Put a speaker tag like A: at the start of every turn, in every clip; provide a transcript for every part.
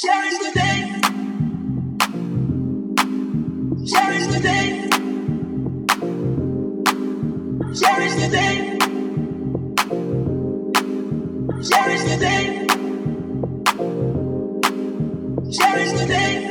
A: Cherish the day. Cherish the day. Cherish the day. Cherish the day. Cherish the day.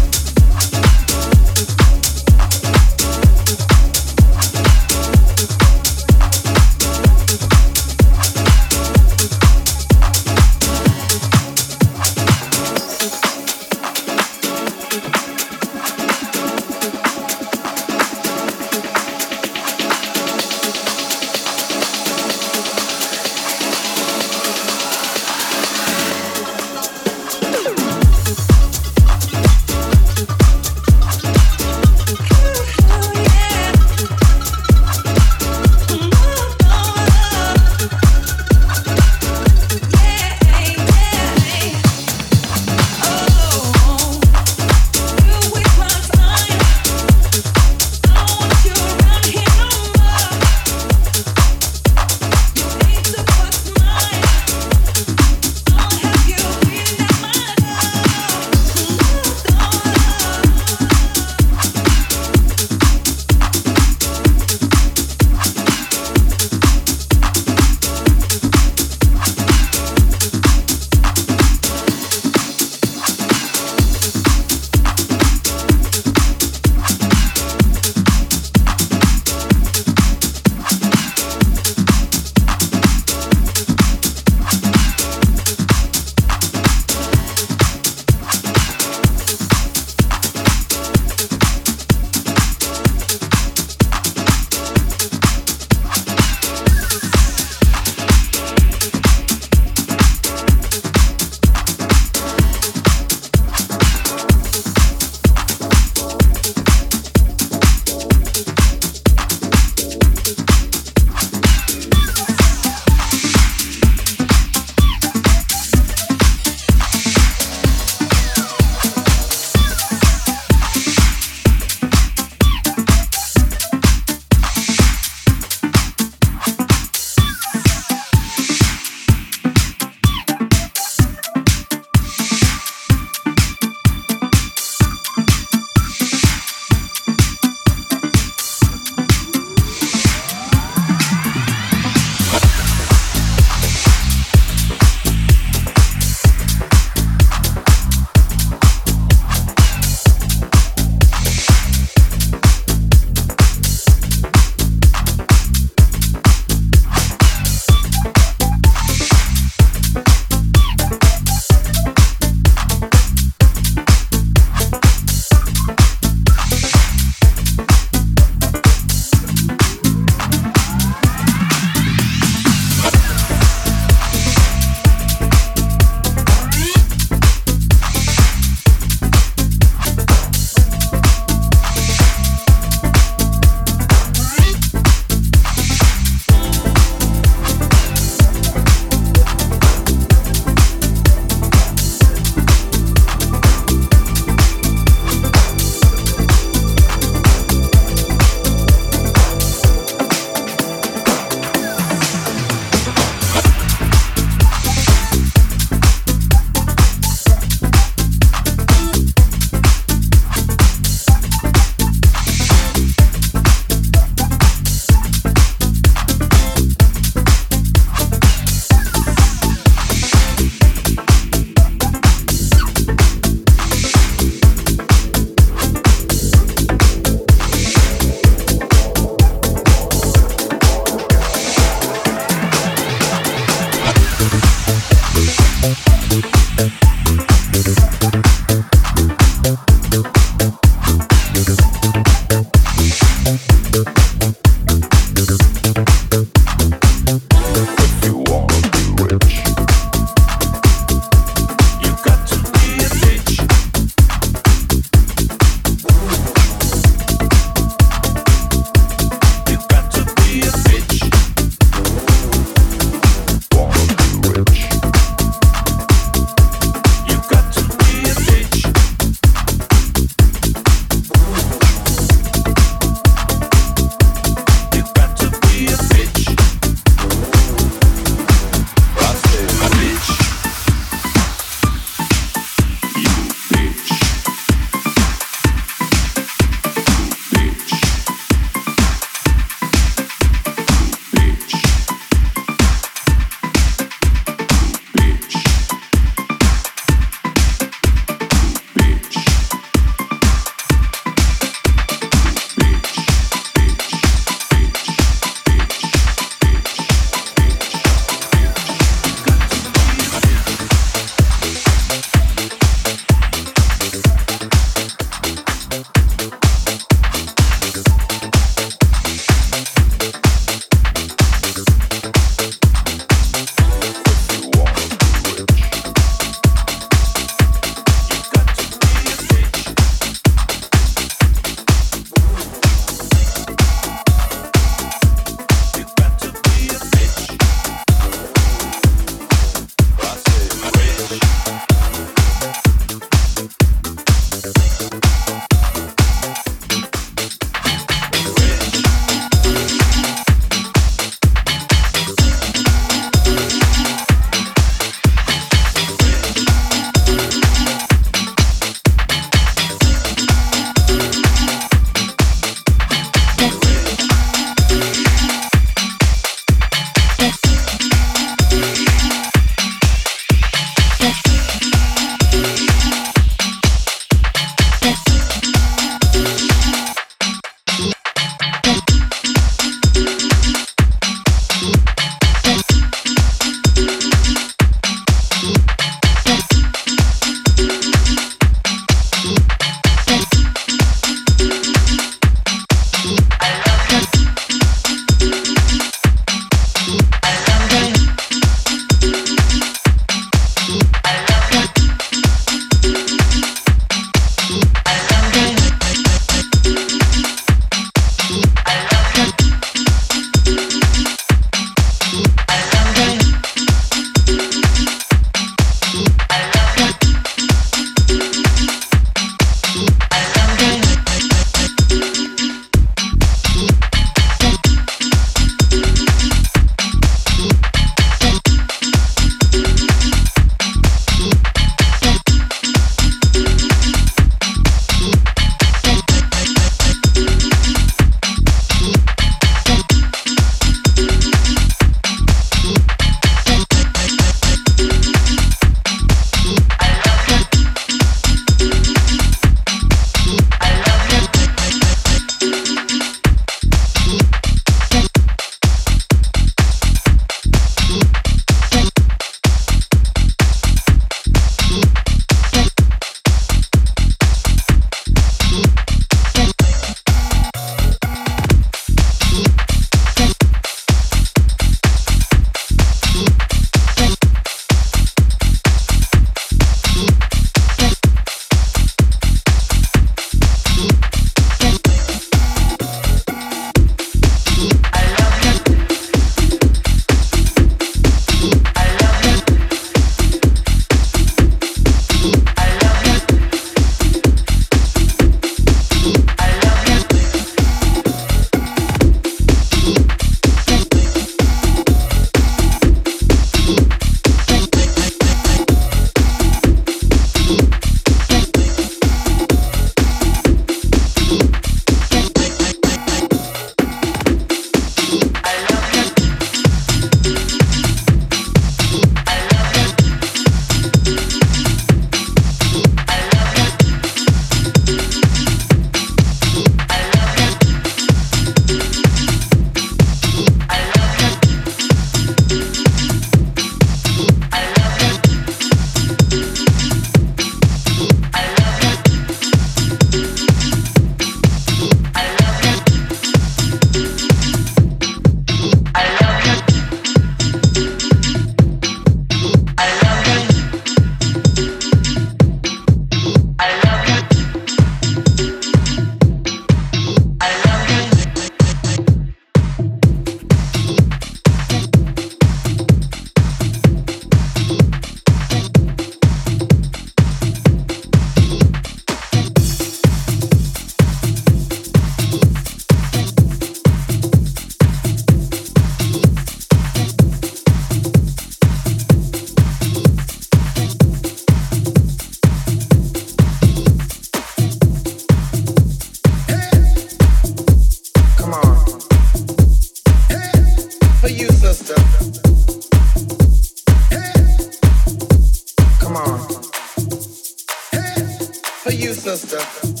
A: for you,
B: sister.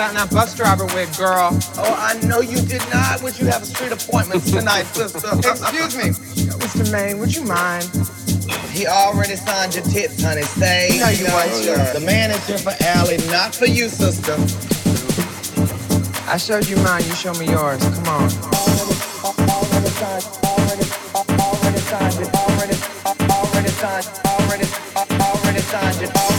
B: Talk to me like that bus driver wig, girl.
A: Oh, I know you did not. Would you have a street appointment tonight, sister? Excuse me.
B: Mr. Maine, would you mind?
A: He already signed your tips, honey. Say
B: No, you want to.
A: The man is here for Allie, not for you, sister.
B: I showed you mine, you show me yours. Come on.
A: Already signed, already, already signed it, already, already signed, already, already signed it, already.